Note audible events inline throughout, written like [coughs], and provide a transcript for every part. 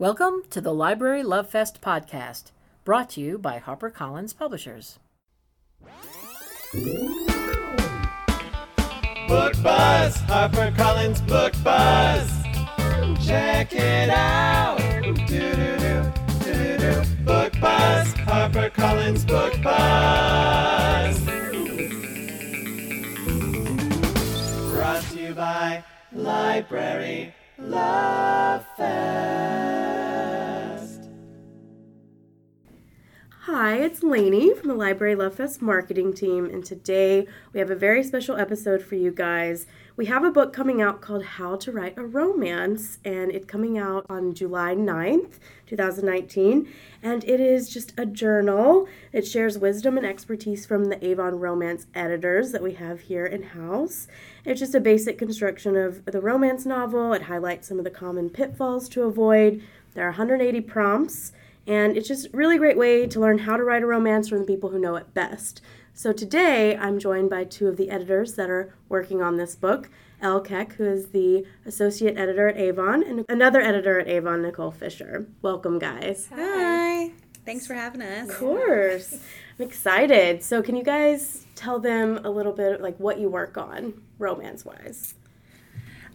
Welcome to the Library Love Fest podcast, brought to you by HarperCollins Publishers. Book Buzz, HarperCollins Book Buzz. Check it out. Book Buzz, HarperCollins Book Buzz. Brought to you by Library Love Fest. Hi, it's Lainey from the Library Love Fest marketing team, and today we have a very special episode for you guys. We have a book coming out called How to Write a Romance, and it's coming out on July 9th, 2019. And it is just a journal. It shares wisdom and expertise from the Avon Romance editors that we have here in house. It's just a basic construction of the romance novel. It highlights some of the common pitfalls to avoid. There are 180 prompts, and it's just a really great way to learn how to write a romance from the people who know it best. So today I'm joined by two of the editors that are working on this book. Elle Keck, who is the associate editor at Avon, and another editor at Avon, Nicole Fischer. Welcome, guys. Hi. Thanks for having us. Of course. I'm excited. So, can you guys tell them a little bit like what you work on romance wise?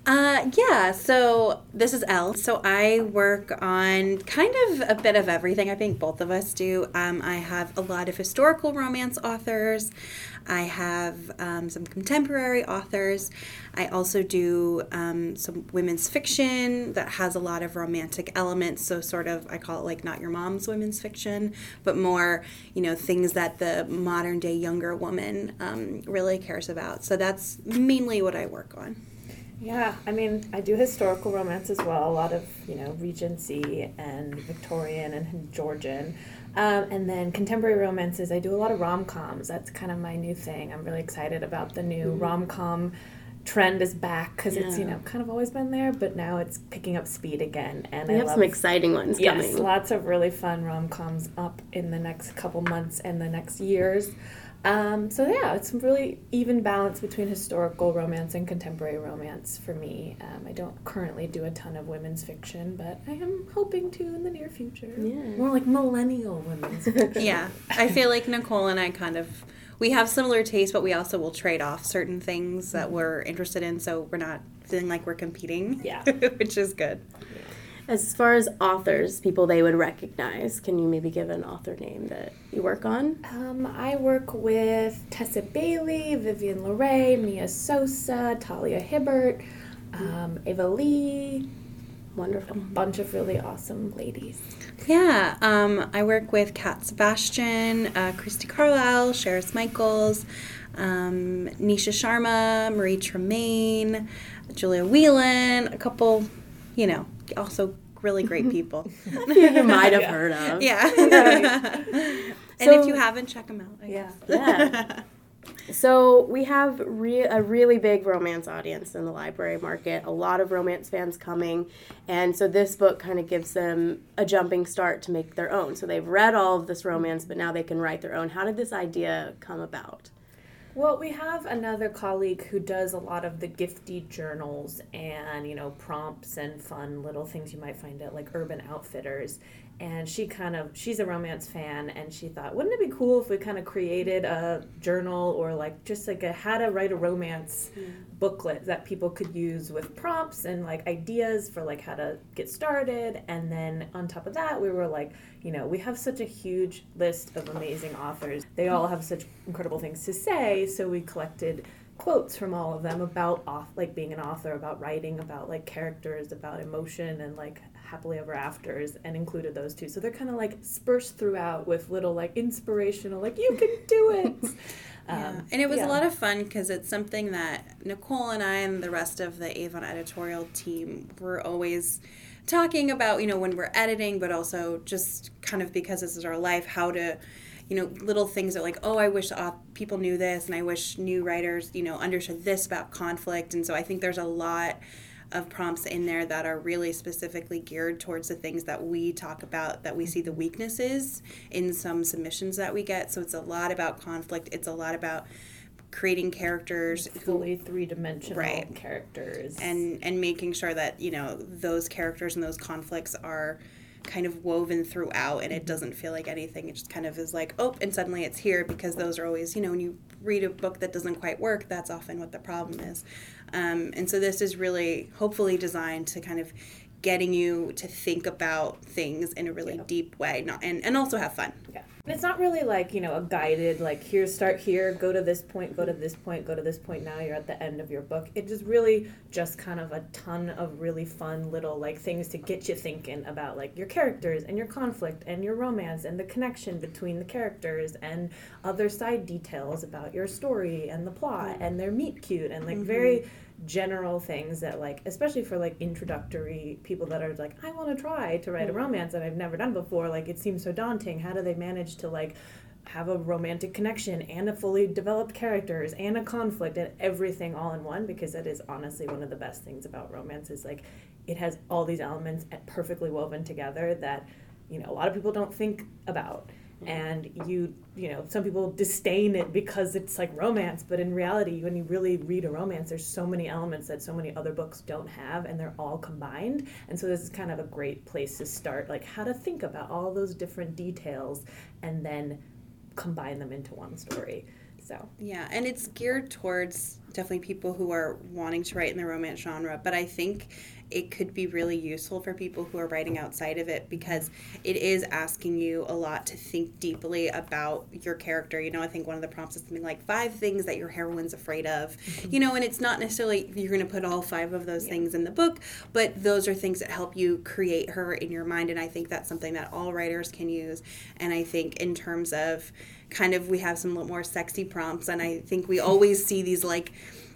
Uh, yeah, so this is Elle. So I work on kind of a bit of everything. I think both of us do. Um, I have a lot of historical romance authors. I have um, some contemporary authors. I also do um, some women's fiction that has a lot of romantic elements. So, sort of, I call it like not your mom's women's fiction, but more, you know, things that the modern day younger woman um, really cares about. So, that's mainly what I work on. Yeah, I mean, I do historical romance as well. A lot of you know Regency and Victorian and Georgian, um, and then contemporary romances. I do a lot of rom coms. That's kind of my new thing. I'm really excited about the new mm-hmm. rom com trend is back because yeah. it's you know kind of always been there, but now it's picking up speed again. And we I have love, some exciting ones yes, coming. lots of really fun rom coms up in the next couple months and the next years. Um, so yeah, it's a really even balance between historical romance and contemporary romance for me. Um, I don't currently do a ton of women's fiction, but I am hoping to in the near future. Yeah, more like millennial women's [laughs] fiction. yeah, I feel like Nicole and I kind of we have similar tastes, but we also will trade off certain things that mm-hmm. we're interested in, so we're not feeling like we're competing. Yeah, [laughs] which is good. As far as authors, people they would recognize, can you maybe give an author name that you work on? Um, I work with Tessa Bailey, Vivienne Lorret, Mia Sosa, Talia Hibbert, um, Eva Leigh. Wonderful. A bunch of really awesome ladies. Yeah, um, I work with Cat Sebastian, uh, Christy Carlisle, Charis Michaels, um, Nisha Sharma, Marie Tremayne, Julia Whelan, a couple, you know, also really great [laughs] people. [laughs] you might have yeah. heard of. Yeah. [laughs] and so, if you haven't, check them out. I yeah. Yeah. so we have re- a really big romance audience in the library market. A lot of romance fans coming, and so this book kind of gives them a jumping start to make their own. So they've read all of this romance, but now they can write their own. How did this idea come about? Well, we have another colleague who does a lot of the gifty journals and, you know, prompts and fun little things you might find at like Urban Outfitters. And she kind of, she's a romance fan and she thought, wouldn't it be cool if we kind of created a journal or like just like a how to write a romance mm. booklet that people could use with prompts and like ideas for like how to get started. And then on top of that, we were like, you know, we have such a huge list of amazing authors. They all have such incredible things to say, so we collected quotes from all of them about off like being an author, about writing, about like characters, about emotion and like happily ever afters and included those two. So they're kind of like dispersed throughout with little like inspirational like you can do it. [laughs] Yeah. Um, and it was yeah. a lot of fun because it's something that Nicole and I and the rest of the Avon editorial team were always talking about, you know, when we're editing, but also just kind of because this is our life, how to, you know, little things that like, oh, I wish people knew this, and I wish new writers, you know, understood this about conflict. And so I think there's a lot of prompts in there that are really specifically geared towards the things that we talk about that we see the mm-hmm. weaknesses in some submissions that we get. So it's a lot about conflict. It's a lot about creating characters fully three dimensional Right. characters. and and making sure that you know those characters and those conflicts are kind of woven throughout and it doesn't feel like anything. It just kind of is like oh and suddenly it's here because those are always you know when you read a book that doesn't quite work that's often what the problem is. Um, and so this is really hopefully designed to kind of getting you to think about things in a really deep way not and, and also have fun Yeah. And it's not really like, you know, a guided, like, here, start here, go to this point, go to this point, go to this point, now you're at the end of your book. It is just really just kind of a ton of really fun little, like, things to get you thinking about, like, your characters and your conflict and your romance and the connection between the characters and other side details about your story and the plot mm-hmm. and their meet cute and, like, mm-hmm. very general things that like especially for like introductory people that are like i want to try to write a mm-hmm. romance that i've never done before like it seems so daunting. How do they manage to like have a romantic connection and a fully developed characters and a conflict and everything all in one? Because that is honestly one of the best things about romance is like it has all these elements perfectly woven together that you know a lot of people don't think about Mm-hmm. and you you know some people disdain it because it's like romance but in reality when you really read a romance there's so many elements that so many other books don't have and they're all combined. And so this is kind of a great place to start like how to think about all those different details and then combine them into one story. So Yeah, and it's geared towards definitely people who are wanting to write in the romance genre, but I think it could be really useful for people who are writing outside of it because it is asking you a lot to think deeply about your character. You know, I think one of the prompts is something like five things that your heroine's afraid of. Mm-hmm. You know, and it's not necessarily you're going to put all five of those things in the book, but those are things that help you create her in your mind and I think that's something that all writers can use. And I think in terms of kind of we have some more sexy prompts and i think we [laughs] always see these like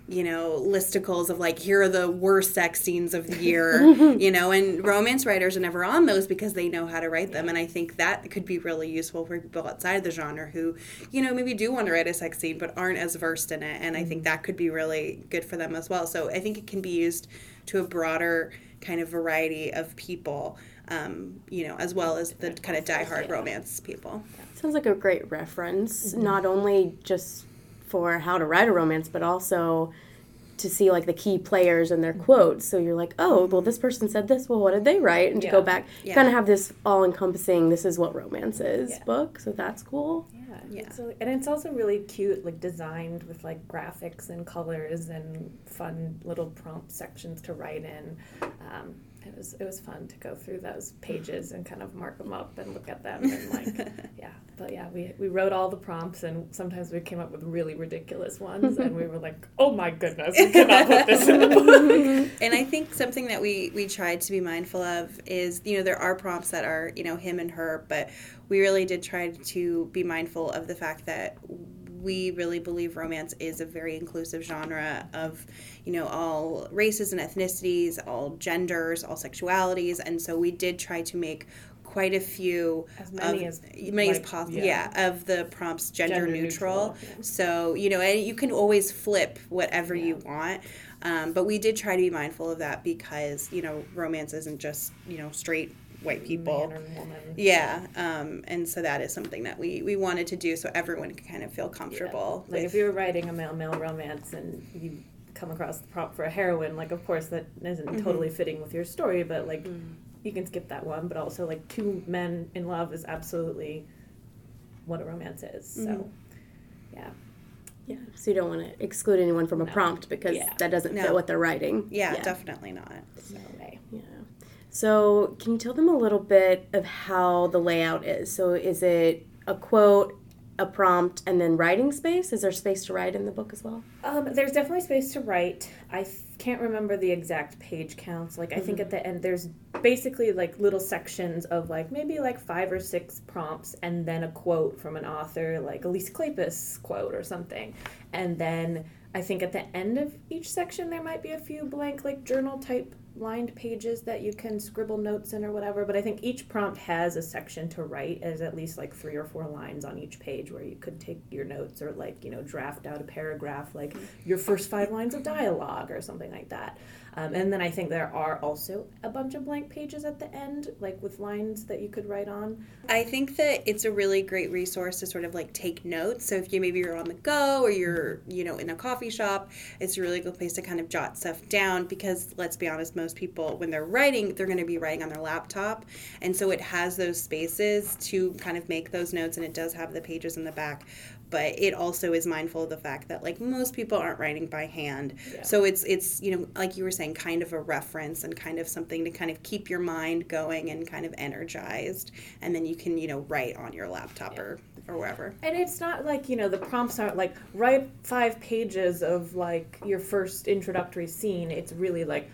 you know listicles of like here are the worst sex scenes of the year [laughs] you know and romance writers are never on those because they know how to write them and i think that could be really useful for people outside the genre who you know maybe do want to write a sex scene but aren't as versed in it and i think that could be really good for them as well. So i think it can be used to a broader kind of variety of people um, you know as well as the kind of diehard romance people. Sounds like a great reference, not only just for how to write a romance, but also to see like the key players and their quotes. So you're like, oh, well, this person said this. Well, what did they write? And to go back, Yeah. kind of have this all encompassing. This is what romance is Yeah. book. So that's cool. Yeah, Yeah. It's really- and it's also really cute, like designed with like graphics and colors and fun little prompt sections to write in. Um, it was it was fun to go through those pages and kind of mark them up and look at them and like [laughs] yeah. But yeah, we we wrote all the prompts and sometimes we came up with really ridiculous ones [laughs] and we were like, oh my goodness, we cannot put this in the [laughs] book. and I think something that we we tried to be mindful of is you know there are prompts that are you know him and her, but we really did try to be mindful of the fact that we really believe romance is a very inclusive genre of you know all races and ethnicities, all genders, all sexualities, and so we did try to make quite a few As many of, as, many as possible yeah. yeah. of the prompts gender, Gender neutral, neutral, yeah. so you know and you can always flip whatever you want um, but we did try to be mindful of that because you know romance isn't just you know straight white people woman. yeah um, and so that is something that we we wanted to do so everyone can kind of feel comfortable Like with- if you were writing a male male romance and you come across the prompt for a heroine, like of course that isn't Mm-hmm. totally fitting with your story, but like Mm. You can skip that one. But also like two men in love is absolutely what a romance is. So Mm-hmm. yeah. Yeah. So you don't want to exclude anyone from a No. prompt because Yeah. that doesn't No. fit what they're writing. yeah, definitely not No way. Yeah. So, can you tell them a little bit of how the layout is? So, is it a quote, a prompt, and then writing space? Is there space to write in the book as well? Um, there's definitely space to write. I can't remember the exact page counts. Like I think at the end there's basically like little sections of like maybe like five or six prompts and then a quote from an author, like a Lisa Kleypas quote or something. And then I think at the end of each section there might be a few blank like journal type lined pages that you can scribble notes in or whatever. But I think each prompt has a section to write as at least like three or four lines on each page where you could take your notes or like, you know, draft out a paragraph like your first five lines of dialogue or something like that. Um, and then I think there are also a bunch of blank pages at the end, like with lines that you could write on. I think that it's a really great resource to sort of like take notes. So if you maybe you're on the go or you're, you know, in a coffee shop, it's a really good place to kind of jot stuff down because let's be honest, most people when they're writing, they're going to be writing on their laptop. And so it has those spaces to kind of make those notes and it does have the pages in the back but it also is mindful of the fact that like most people aren't writing by hand Yeah. so it's it's you know like you were saying kind of a reference and kind of something to kind of keep your mind going and kind of energized and then you can you know write on your laptop or or wherever And it's not like, you know, the prompts aren't like write five pages of like your first introductory scene. It's really like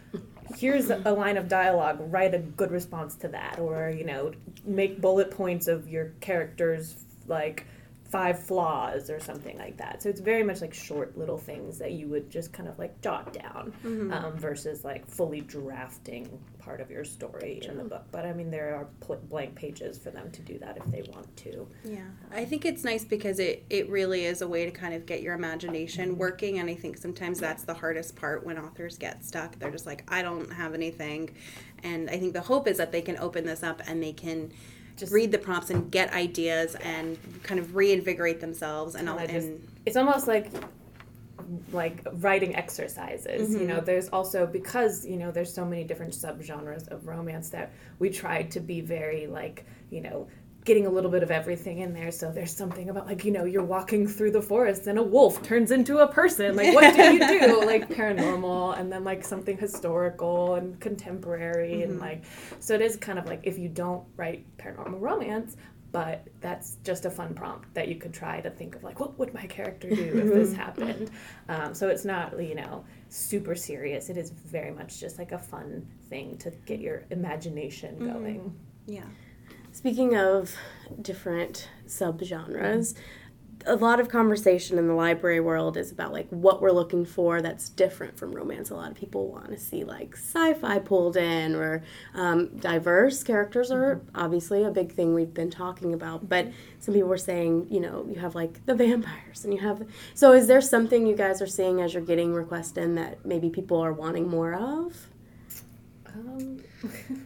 here's a line of dialogue, write a good response to that or, you know, make bullet points of your character's like five flaws or something like that. So it's very much like short little things that you would just kind of like jot down um, versus like fully drafting part of your story in the book. But I mean, there are pl- blank pages for them to do that if they want to. Yeah, I think it's nice because it it really is a way to kind of get your imagination working, and I think sometimes that's the hardest part when authors get stuck. They're just like, I don't have anything, and I think the hope is that they can open this up and they can. Just read the prompts and get ideas and kind of reinvigorate themselves and, all, I just- and it's almost like like writing exercises you know mm-hmm. there's also because you know there's so many different subgenres of romance that we tried to be very like you know getting a little bit of everything in there. So there's something about like you know you're walking through the forest and a wolf turns into a person. Like what do you do? [laughs] Like paranormal and then like something historical and contemporary and like so it is kind of like if you don't write paranormal romance but that's just a fun prompt that you could try to think of like what would my character do if this [laughs] happened? Um, so it's not you know super serious. It is very much just like a fun thing to get your imagination going. Yeah. Speaking of different subgenres, a lot of conversation in the library world is about like what we're looking for that's different from romance. A lot of people want to see like sci-fi pulled in or um, diverse characters are obviously a big thing we've been talking about. But some people were saying, you know, you have like the vampires and you have. So is there something you guys are seeing as you're getting requests in that maybe people are wanting more of? um, [laughs]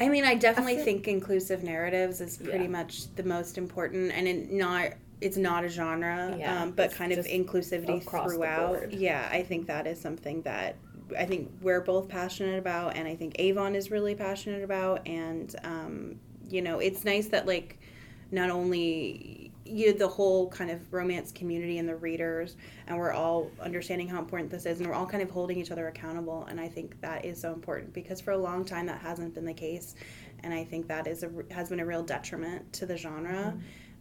I mean, I definitely feel- think inclusive narratives is pretty Yeah. much the most important, and it not it's not a genre, Yeah, um, but kind of inclusivity throughout. Yeah, I think that is something that I think we're both passionate about, and I think Avon is really passionate about, and um, you know, it's nice that like not only you the whole kind of romance community and the readers and we're all understanding how important this is and we're all kind of holding each other accountable and i think that is so important because for a long time that hasn't been the case and i think that is a has been a real detriment to the genre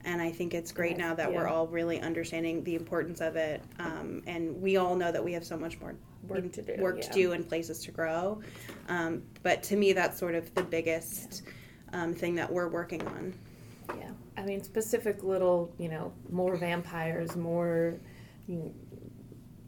and i think it's great I- now that we're all really understanding the importance of it um, and we all know that we have so much more Work to do, work to do and places to grow um, but to me that's sort of the biggest um, thing that we're working on yeah i mean specific little you know more vampires more you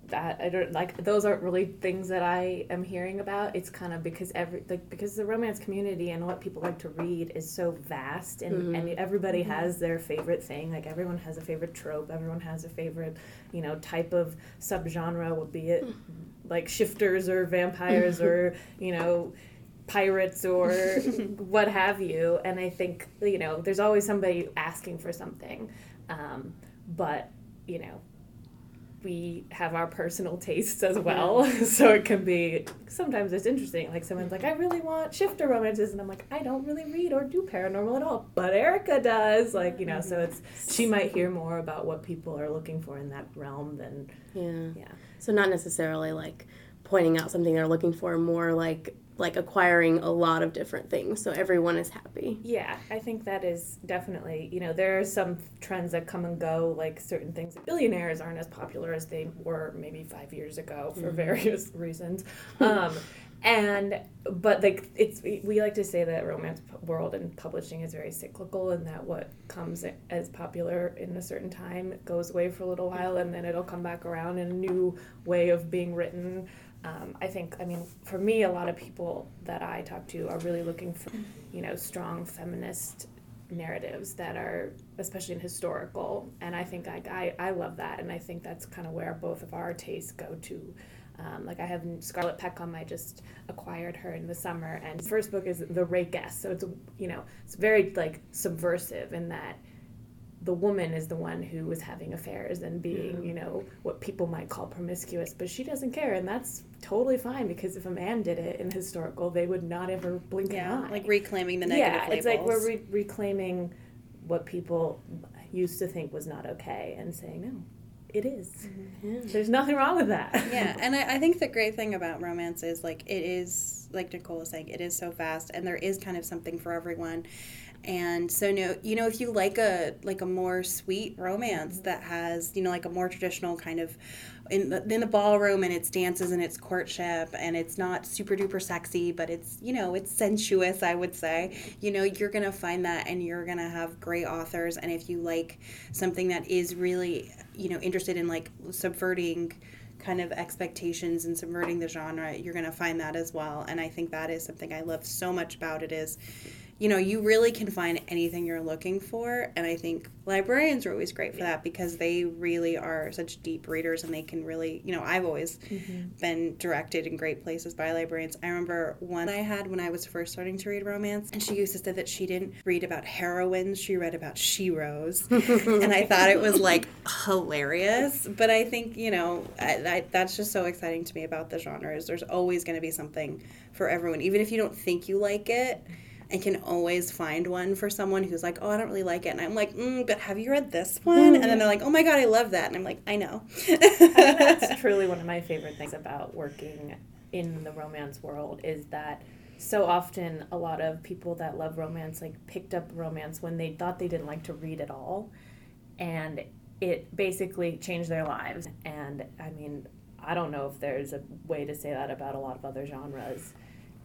that I don't like those aren't really things that I am hearing about. It's kind of because every like because the romance community and what people like to read is so vast and, and mm-hmm. everybody mm-hmm. has their favorite thing. Like everyone has a favorite trope, everyone has a favorite, you know, type of subgenre, be it mm-hmm. like shifters or vampires [laughs] or, you know, pirates or [laughs] what have you. And I think, you know, there's always somebody asking for something. Um, but, you know, we have our personal tastes as well. [laughs] so it can be sometimes it's interesting. Like someone's like, I really want shifter romances and I'm like, I don't really read or do paranormal at all. But Erica does. Like, you know, so it's she might hear more about what people are looking for in that realm than Yeah. yeah. So not necessarily like pointing out something they're looking for, more like like acquiring a lot of different things so everyone is happy. Yeah, I think that is definitely, you know, there are some trends that come and go, like certain things. Billionaires aren't as popular as they were maybe five years ago for various [laughs] reasons. Um, and, but like, it's, we like to say that romance world and publishing is very cyclical and that what comes as popular in a certain time goes away for a little while and then it'll come back around in a new way of being written. Um, I think, I mean, for me, a lot of people that I talk to are really looking for, you know, strong feminist narratives that are, especially in historical. And I think I, I, I love that. And I think that's kind of where both of our tastes go to. Um, like I have Scarlett Peckham. I just acquired her in the summer, and first book is The Rakess. So it's you know it's very like subversive in that the woman is the one who was having affairs and being you know what people might call promiscuous, but she doesn't care, and that's totally fine because if a man did it in historical, they would not ever blink Yeah, an eye. like reclaiming the negative yeah, labels. it's like we're re- reclaiming what people used to think was not okay and saying no, it is. Mm-hmm. There's nothing wrong with that. yeah, [laughs] and I, I think the great thing about romance is like it is like Nicole was saying, it is so fast, and there is kind of something for everyone. And so, no, you know, if you like a like a more sweet romance that has, you know, like a more traditional kind of in the, in the ballroom and it's dances and it's courtship and it's not super duper sexy, but it's you know it's sensuous. I would say, you know, you're gonna find that and you're gonna have great authors. And if you like something that is really, you know, interested in like subverting kind of expectations and subverting the genre you're going to find that as well and i think that is something i love so much about it is you know you really can find anything you're looking for and i think librarians are always great for that because they really are such deep readers and they can really you know i've always mm-hmm. been directed in great places by librarians. I remember one i had when i was first starting to read romance and she used to say that she didn't read about heroines she read about sheroes. [laughs] And i thought it was like hilarious but i think you know I, I, that's just so exciting to me about the genre is there's always going to be something for everyone even if you don't think you like it I can always find one for someone who's like, oh, I don't really like it. And I'm like, mm, but have you read this one? And then they're like, oh my God, I love that. And I'm like, I know. That's [laughs] truly one of my favorite things about working in the romance world is that so often a lot of people that love romance like picked up romance when they thought they didn't like to read at all and it basically changed their lives and i mean i don't know if there's a way to say that about a lot of other genres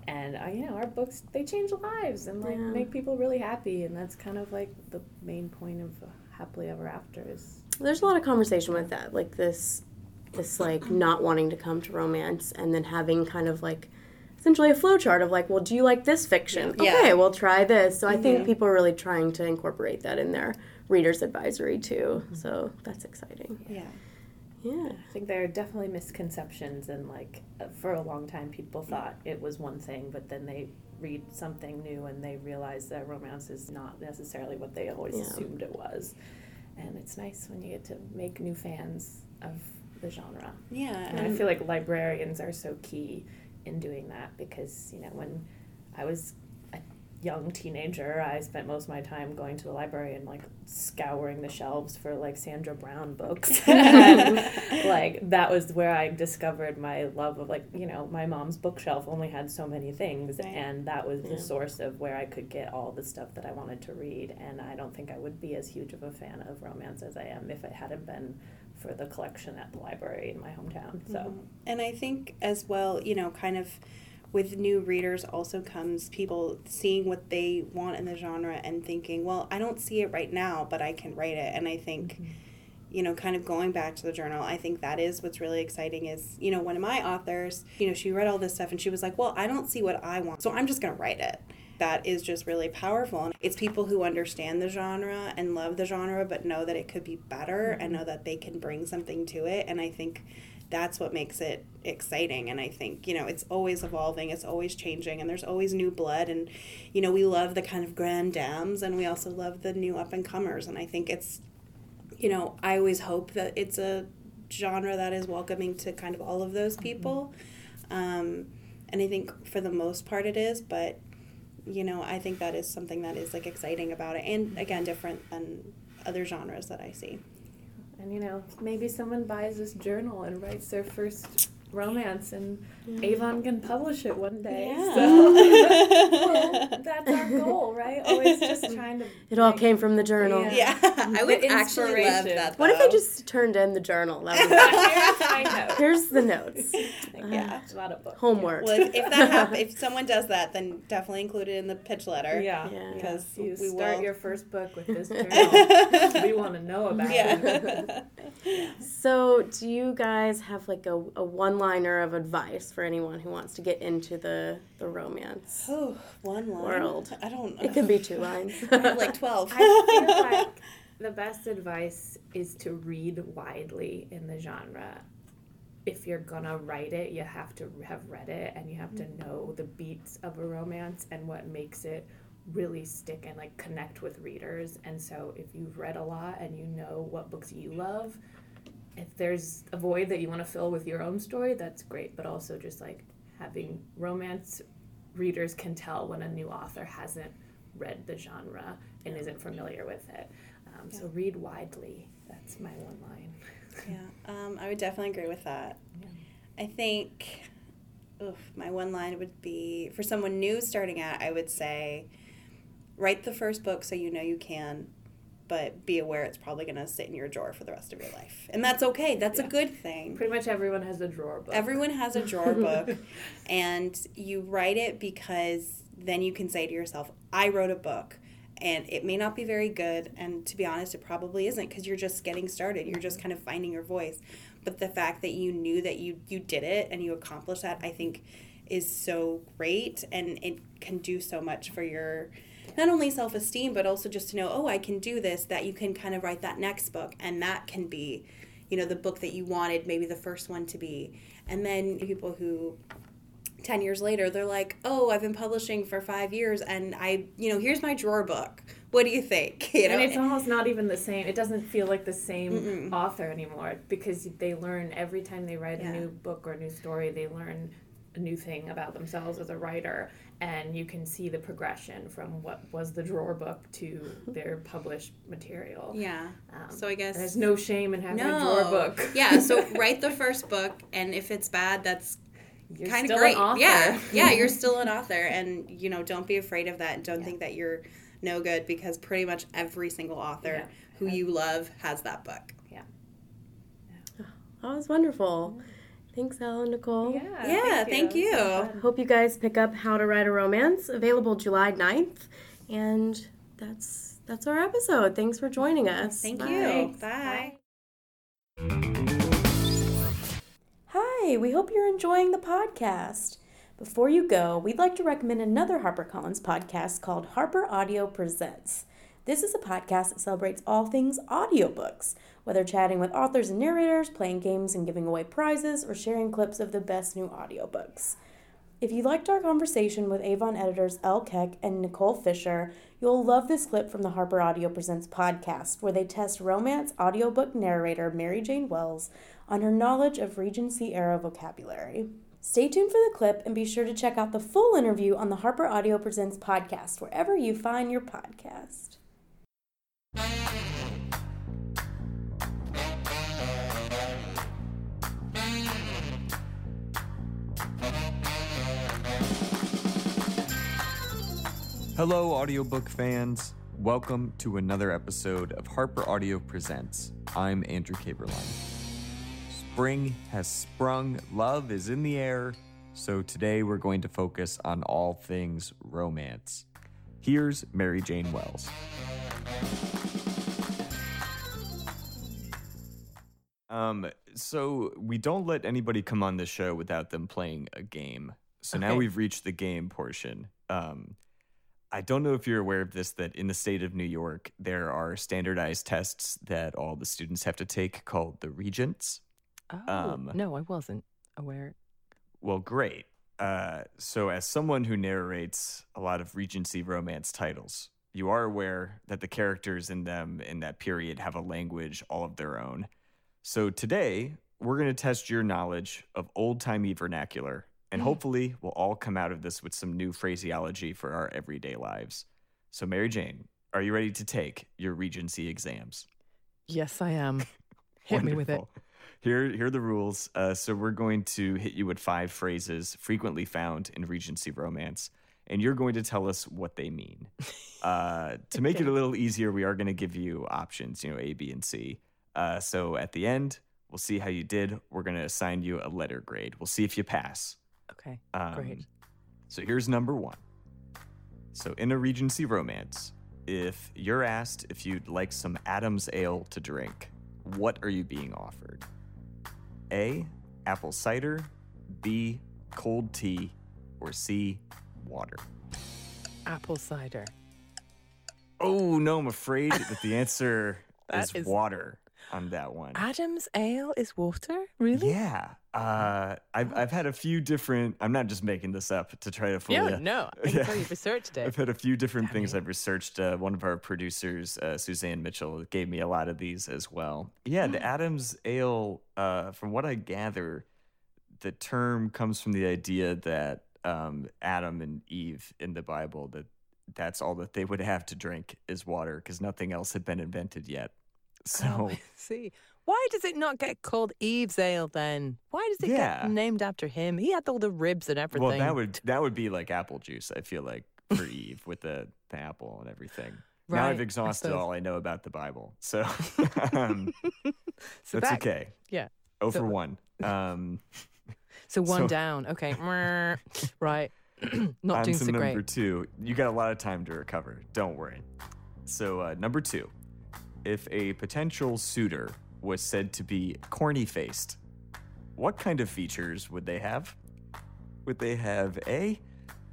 and uh, you know our books they change lives and like Yeah. make people really happy and that's kind of like the main point of happily ever after is There's a lot of conversation with that, like this, this like not wanting to come to romance, and then having kind of like essentially a flow chart of like, well, do you like this fiction? Yeah. Okay, we'll try this. So I think people are really trying to incorporate that in their readers advisory too. So that's exciting. yeah. Yeah. I think there are definitely misconceptions, and like uh, for a long time, people thought it was one thing, but then they read something new and they realize that romance is not necessarily what they always Yeah. assumed it was. And it's nice when you get to make new fans of the genre. Yeah. And I feel like librarians are so key in doing that because, you know, when I was a young teenager, I spent most of my time going to the library and like scouring the shelves for like Sandra Brown books. and, [laughs] [laughs] like that was where I discovered my love of like, you know, my mom's bookshelf only had so many things Right. and that was Yeah. the source of where I could get all the stuff that I wanted to read and I don't think I would be as huge of a fan of romance as I am if it hadn't been for the collection at the library in my hometown. So mm-hmm. And I think as well, you know, kind of with new readers also comes people seeing what they want in the genre and thinking, well, I don't see it right now, but I can write it. And I think, mm-hmm. you know, kind of going back to the journal, I think that is what's really exciting is, you know, one of my authors, you know, she read all this stuff and she was like, well, I don't see what I want, so I'm just going to write it. That is just really powerful. And it's people who understand the genre and love the genre, but know that it could be better and mm-hmm. know that they can bring something to it. And I think that's what makes it exciting. And i think you know it's always evolving it's always changing and there's always new blood. And you know we love the kind of grand dams and we also love the new up and comers. And i think it's you know i always hope that it's a genre that is welcoming to kind of all of those people. Um, and i think for the most part it is but you know i think that is something that is like exciting about it and again different than other genres that i see And you know, maybe someone buys this journal and writes their first romance, and Avon can publish it one day. Yeah. So well, [laughs] [laughs] that's our goal, right? Always just trying to. It all came from the journal. Yeah. yeah [laughs] i would The actually love inspiration. that What if I just turned in the journal? That was Here's my note. Here's the notes. Yeah. It's not a book. Homework. Well, if, if that happens, if someone does that, then definitely include it in the pitch letter. Yeah. Yeah. Because You we start will. your first book with this journal. we want to know about it. yeah. So, do you guys have like a, a one liner of advice for anyone who wants to get into the, the romance? oh, one line. World. I don't. Know. It can be two [laughs] lines. Like twelve. I feel [laughs] like the best advice is to read widely in the genre. if you're gonna write it, you have to have read it and you have to mm. know the beats of a romance and what makes it really stick and like connect with readers. And so if you've read a lot and you know what books you love, if there's a void that you want to fill with your own story, that's great. But also just like having romance readers can tell when a new author hasn't read the genre and isn't familiar with it. Um, So read widely. That's my one line. [laughs] Yeah, um, I would definitely agree with that. I think, oof, my one line would be for someone new starting out. I would say, write the first book so you know you can, but be aware it's probably going to sit in your drawer for the rest of your life, and that's okay. That's a good thing. Pretty much everyone has a drawer book. Everyone has a drawer [laughs] book, and you write it because then you can say to yourself, I wrote a book. And it may not be very good, and to be honest, it probably isn't because you're just getting started. You're just kind of finding your voice. But the fact that you knew that you you did it and you accomplished that, I think, is so great, and it can do so much for your not only self esteem but also just to know, oh, I can do this. That you can kind of write that next book, and that can be, you know, the book that you wanted, maybe the first one to be. And then people who 10 years later they're like oh i've been publishing for five years and i you know here's my drawer book what do you think [laughs] you know and it's almost not even the same. It doesn't feel like the same author anymore because they learn every time they write Yeah. a new book or a new story, they learn a new thing about themselves as a writer. And you can see the progression from what was the drawer book to their published material. yeah Um, so i guess There's no shame in having no a drawer book. yeah so [laughs] write the first book and if it's bad that's kind of great an author. yeah yeah you're [laughs] still an author and you know don't be afraid of that and don't think that you're no good because pretty much every single author Yeah. who you love has that book Yeah. Yeah. That was wonderful. Thanks, Elle and Nicole. Yeah, yeah thank you, Hope you guys pick up How to Write a Romance, available July 9th. And that's that's our episode. Thanks for joining us. thank Bye. you bye. Hi, we hope you're enjoying the podcast. Before you go, we'd like to recommend another HarperCollins podcast called Harper Audio Presents. This is a podcast that celebrates all things audiobooks, whether chatting with authors and narrators, playing games and giving away prizes, or sharing clips of the best new audiobooks. If you liked our conversation with Avon editors Elle Keck and Nicole Fischer, you'll love this clip from the Harper Audio Presents podcast, where they test romance audiobook narrator Mary Jane Wells on her knowledge of Regency era vocabulary. Stay tuned for the clip and be sure to check out the full interview on the Harper Audio Presents podcast, wherever you find your podcast. Hello, audiobook fans. Welcome to another episode of Harper Audio Presents. I'm Andrew Caberline. Spring has sprung, love is in the air, so today we're going to focus on all things romance. Here's Mary Jane Wells. Um, so we don't let anybody come on the show without them playing a game. So now we've reached the game portion. Um, I don't know if you're aware of this that in the state of New York, there are standardized tests that all the students have to take called the Regents. Oh, Um, no, I wasn't aware. Well, great. Uh, so, as someone who narrates a lot of Regency romance titles, you are aware that the characters in them in that period have a language all of their own. So, today, we're going to test your knowledge of old timey vernacular, and hopefully, we'll all come out of this with some new phraseology for our everyday lives. So, Mary Jane, are you ready to take your Regency exams? Yes, I am. [laughs] Hit me with it. Here, here are the rules. Uh, so we're going to hit you with five phrases frequently found in Regency romance, and you're going to tell us what they mean. [laughs] Uh, to make it a little easier, we are going to give you options, you know, A, B, and C. Uh, so at the end, we'll see how you did. We're going to assign you a letter grade. We'll see if you pass. Okay, Um, great. So here's number one. So in a Regency romance, if you're asked if you'd like some Adam's ale to drink, what are you being offered? A. Apple cider. B. Cold tea. Or C. Water. Apple cider. Oh no, I'm afraid that the answer [laughs] is- water. On that one. Adam's ale is water? Really? Yeah. Uh, I've, I've had a few different, I'm not just making this up to try to fool Yeah, you. no. I [laughs] can Yeah. tell you've researched I've had a few different things I've researched. Uh, one of our producers, uh, Suzanne Mitchell, gave me a lot of these as well. Yeah, the Adams Ale, uh, from what I gather, the term comes from the idea that um, Adam and Eve in the Bible, that that's all that they would have to drink is water because nothing else had been invented yet. So, Oh, I [laughs] see. Why does it not get called Eve's Ale then? Why does it Yeah. get named after him? He had all the ribs and everything. well, that would that would be like apple juice. I feel like for [laughs] Eve with the, the apple and everything. now I've exhausted suppose. all I know about the Bible, so [laughs] um, So that's that- okay. Yeah. Oh So- for one. Um, So one So- down. Okay. right. [clears throat] not doing so number great. two. You got a lot of time to recover. Don't worry. So uh, number two, if a potential suitor was said to be corny faced, what kind of features would they have? Would they have A,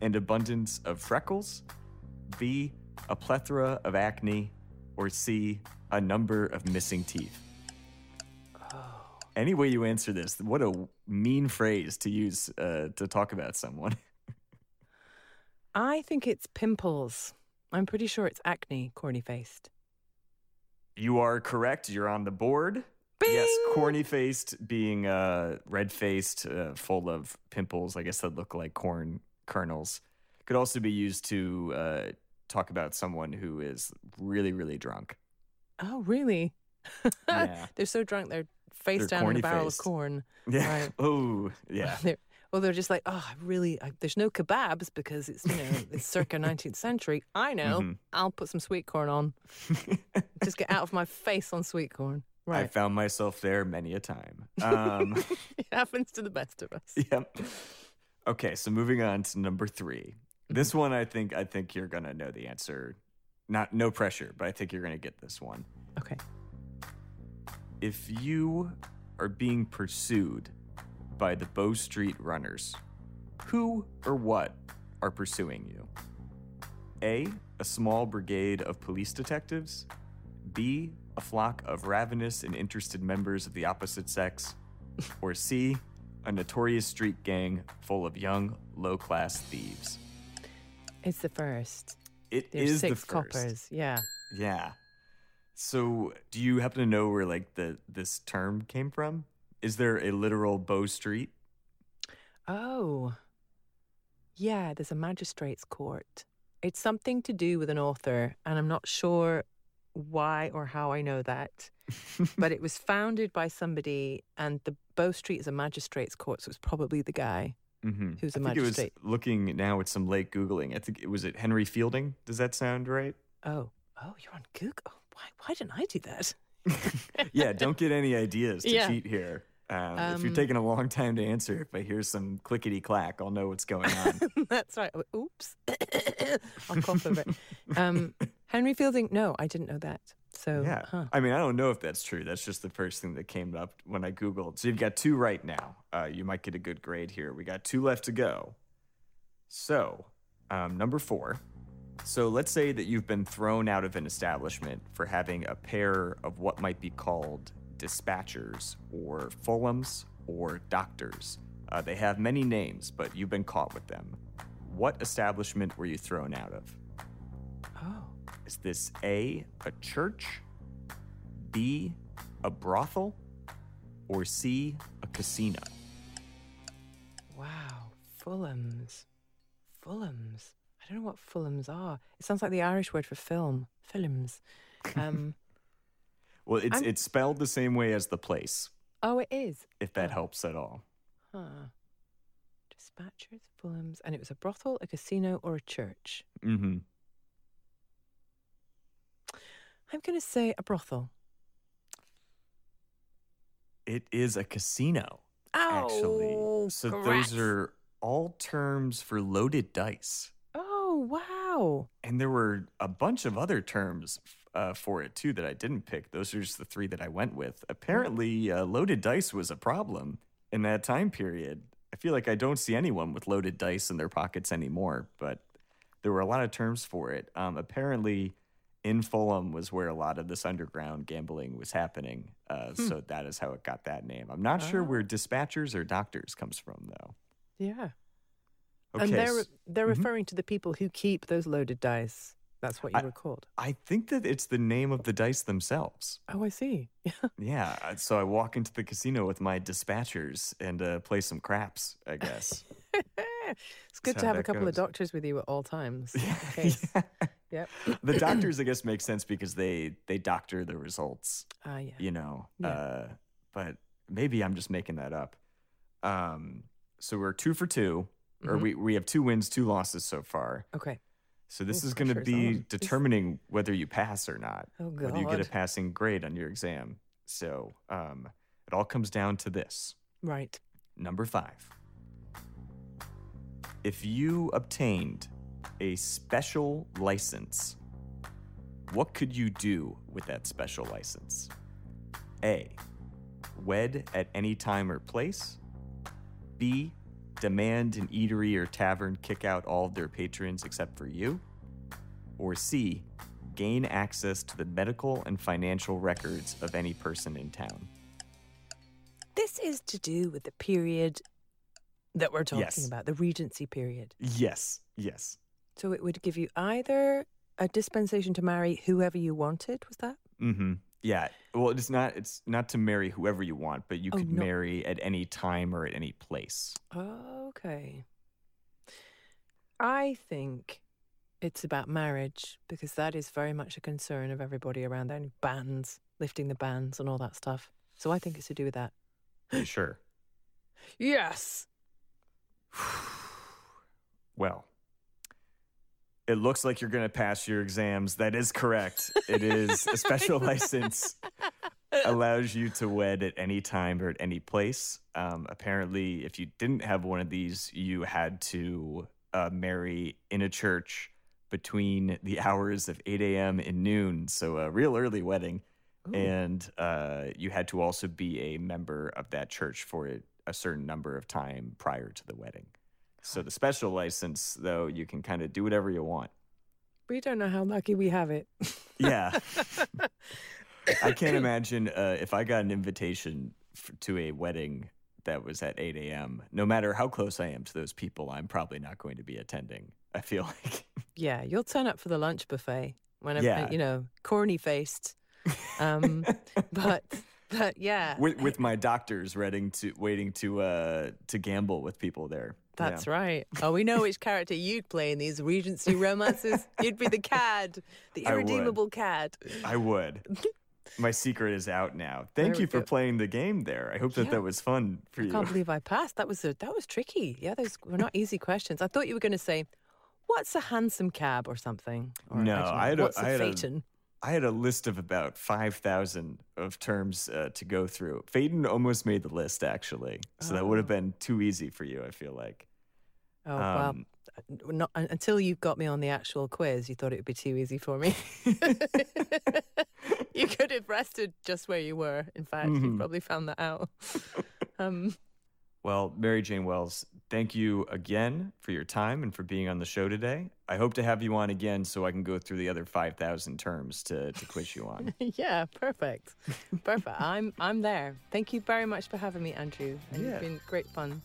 an abundance of freckles, B, a plethora of acne, or C, a number of missing teeth? Any way you answer this, what a mean phrase to use uh, to talk about someone. [laughs] I think it's pimples. I'm pretty sure it's acne, corny faced. You are correct. You're on the board. Yes, corny faced being uh, red faced, uh, full of pimples, I guess that look like corn kernels. Could also be used to uh, talk about someone who is really, really drunk. Oh, really? [laughs] Yeah. they're so drunk they're face They're down in a barrel faced. of corn. Yeah. Right. [laughs] Oh, yeah. [laughs] Well, they're just like, oh, I really, I, there's no kebabs because it's, you know, it's circa [laughs] 19th century. I know. Mm-hmm. I'll put some sweet corn on. [laughs] just get out of my face on sweet corn. Right. I found myself there many a time. [laughs] Um, it happens to the best of us. yep. Okay, so moving on to number three. This one, I think, I think you're gonna know the answer. Not no pressure, but I think you're gonna get this one. Okay. if you are being pursued by the Bow Street runners, who or what are pursuing you? A. A small brigade of police detectives. B. A flock of ravenous and interested members of the opposite sex. Or C. A notorious street gang full of young, low class thieves. It's the first. It There's is six the first. coppers. Yeah. Yeah. So, do you happen to know where like the this term came from? Is there a literal Bow Street? Oh. Yeah, there's a magistrate's court. It's something to do with an author, and I'm not sure why or how I know that. [laughs] but it was founded by somebody, and the Bow Street is a magistrate's court, so it's probably the guy Mm-hmm. who's a I think it was looking now at some late googling. I think it was it Henry Fielding. Does that sound right? Oh, oh, you're on Google. Why, why didn't I do that? [laughs] yeah. Don't get any ideas to [laughs] Yeah. cheat here. Um, if you're Um, taking a long time to answer, if I hear some clickety clack, I'll know what's going on. [laughs] That's right. Oh, Oops. [coughs] I'll cough over it. Um, Henry Fielding. No, I didn't know that. So, Yeah. huh. I mean, I don't know if that's true. That's just the first thing that came up when I Googled. So you've got two right now. Uh, you might get a good grade here. We got two left to go. So, um, number four. So let's say that you've been thrown out of an establishment for having a pair of what might be called dispatchers or Fulhams or doctors. Uh, they have many names, but you've been caught with them. What establishment were you thrown out of? Oh. Is this A, a church, B, a brothel, or C, a casino? Wow, Fulhams. Fulhams. I don't know what Fulhams are. It sounds like the Irish word for film. Films. Um, [laughs] Well, it's I'm- it's spelled the same way as the place, oh, it is. if that helps at all. Huh. Dispatchers, Fulhams, and it was a brothel, a casino, or a church. Mm-hmm. I'm going to say a brothel. It is a casino, oh, actually. Oh, so congrats. those are all terms for loaded dice. Oh, wow. And there were a bunch of other terms uh, for it too that I didn't pick. Those are just the three that I went with. Apparently, uh, loaded dice was a problem in that time period. I feel like I don't see anyone with loaded dice in their pockets anymore, but there were a lot of terms for it. Um, apparently, in Fulham was where a lot of this underground gambling was happening. Uh, Hmm. So that is how it got that name. I'm not sure Oh. where dispatchers or doctors comes from, though. Yeah. Okay, and they're s- mm-hmm. they're referring to the people who keep those loaded dice. That's what you I- were called. I think that it's the name of the dice themselves. Oh, I see. [laughs] Yeah. uh, So I walk into the casino with my dispatchers and uh, play some craps, I guess. [laughs] it's good to have a couple of doctors with you at all times. [laughs] case. Yep. [clears throat] the [clears throat] doctors, I guess, make sense because they they doctor the results. Ah, yeah. you know. Yeah. Uh, but maybe I'm just making that up. Um, so we're two for 2 or Mm-hmm. we we have two wins, two losses so far. Okay. So this Ooh, is going to be. Determining whether you pass or not, Oh, whether you get a passing grade on your exam. So um, it all comes down to this. Right. Number five. If you obtained a special license, what could you do with that special license? A. Wed at any time or place. B. Demand an eatery or tavern kick out all of their patrons except for you. Or C. Gain access to the medical and financial records of any person in town. This is to do with the period that we're talking Yes. about, the Regency period. Yes, yes. So it would give you either a dispensation to marry whoever you wanted, was that? Mm-hmm. Yeah. Well, it's not. It's not to marry whoever you want, but you Oh, could no. marry at any time or at any place. Okay. I think it's about marriage because that is very much a concern of everybody around there. and Banns, lifting the banns, and all that stuff. So I think it's to do with that. Sure. Yes. [sighs] Well, it looks like you're going to pass your exams. That is correct. It is a special [laughs] license allows you to wed at any time or at any place. Um, apparently, if you didn't have one of these, you had to uh, marry in a church between the hours of 8 a.m. and noon. So a real early wedding. And uh, you had to also be a member of that church for a certain number of time prior to the wedding. So the special license, though, you can kind of do whatever you want. We don't know how lucky we have it. Yeah. [laughs] I can't imagine uh, if I got an invitation f- to a wedding that was at 8 a.m., no matter how close I am to those people, I'm probably not going to be attending. I feel like. yeah, you'll turn up for the lunch buffet whenever, Yeah. you know, corny faced. Um, [laughs] but, but yeah. with, with my doctors waiting to waiting to uh to gamble with people there. That's Yeah. right. Oh, we know which character you'd play in these Regency romances. You'd be the cad, the I irredeemable cad. I would. My secret is out now. Thank There you for go. playing the game there. I hope that Yeah. that was fun for I you. can't believe I passed. That was a, that was tricky. Yeah, those were not easy questions. I thought you were going to say, "What's a hansom cab?" or something. Or, No, I had a- what's a I had a- phaeton? I had a list of about 5,000 of terms uh, to go through. Phaeton almost made the list, actually. So that would have been too easy for you, I feel like. Oh um, well, not, until you got me on the actual quiz, you thought it would be too easy for me. [laughs] you could have rested just where you were. In fact, Mm-hmm. you probably found that out. [laughs] Um, Well, Mary Jane Wells, thank you again for your time and for being on the show today. I hope to have you on again so I can go through the other 5,000 terms to, to quiz you on. [laughs] yeah, perfect, perfect. I'm I'm there. Thank you very much for having me, Andrew. And Yeah. It's been great fun.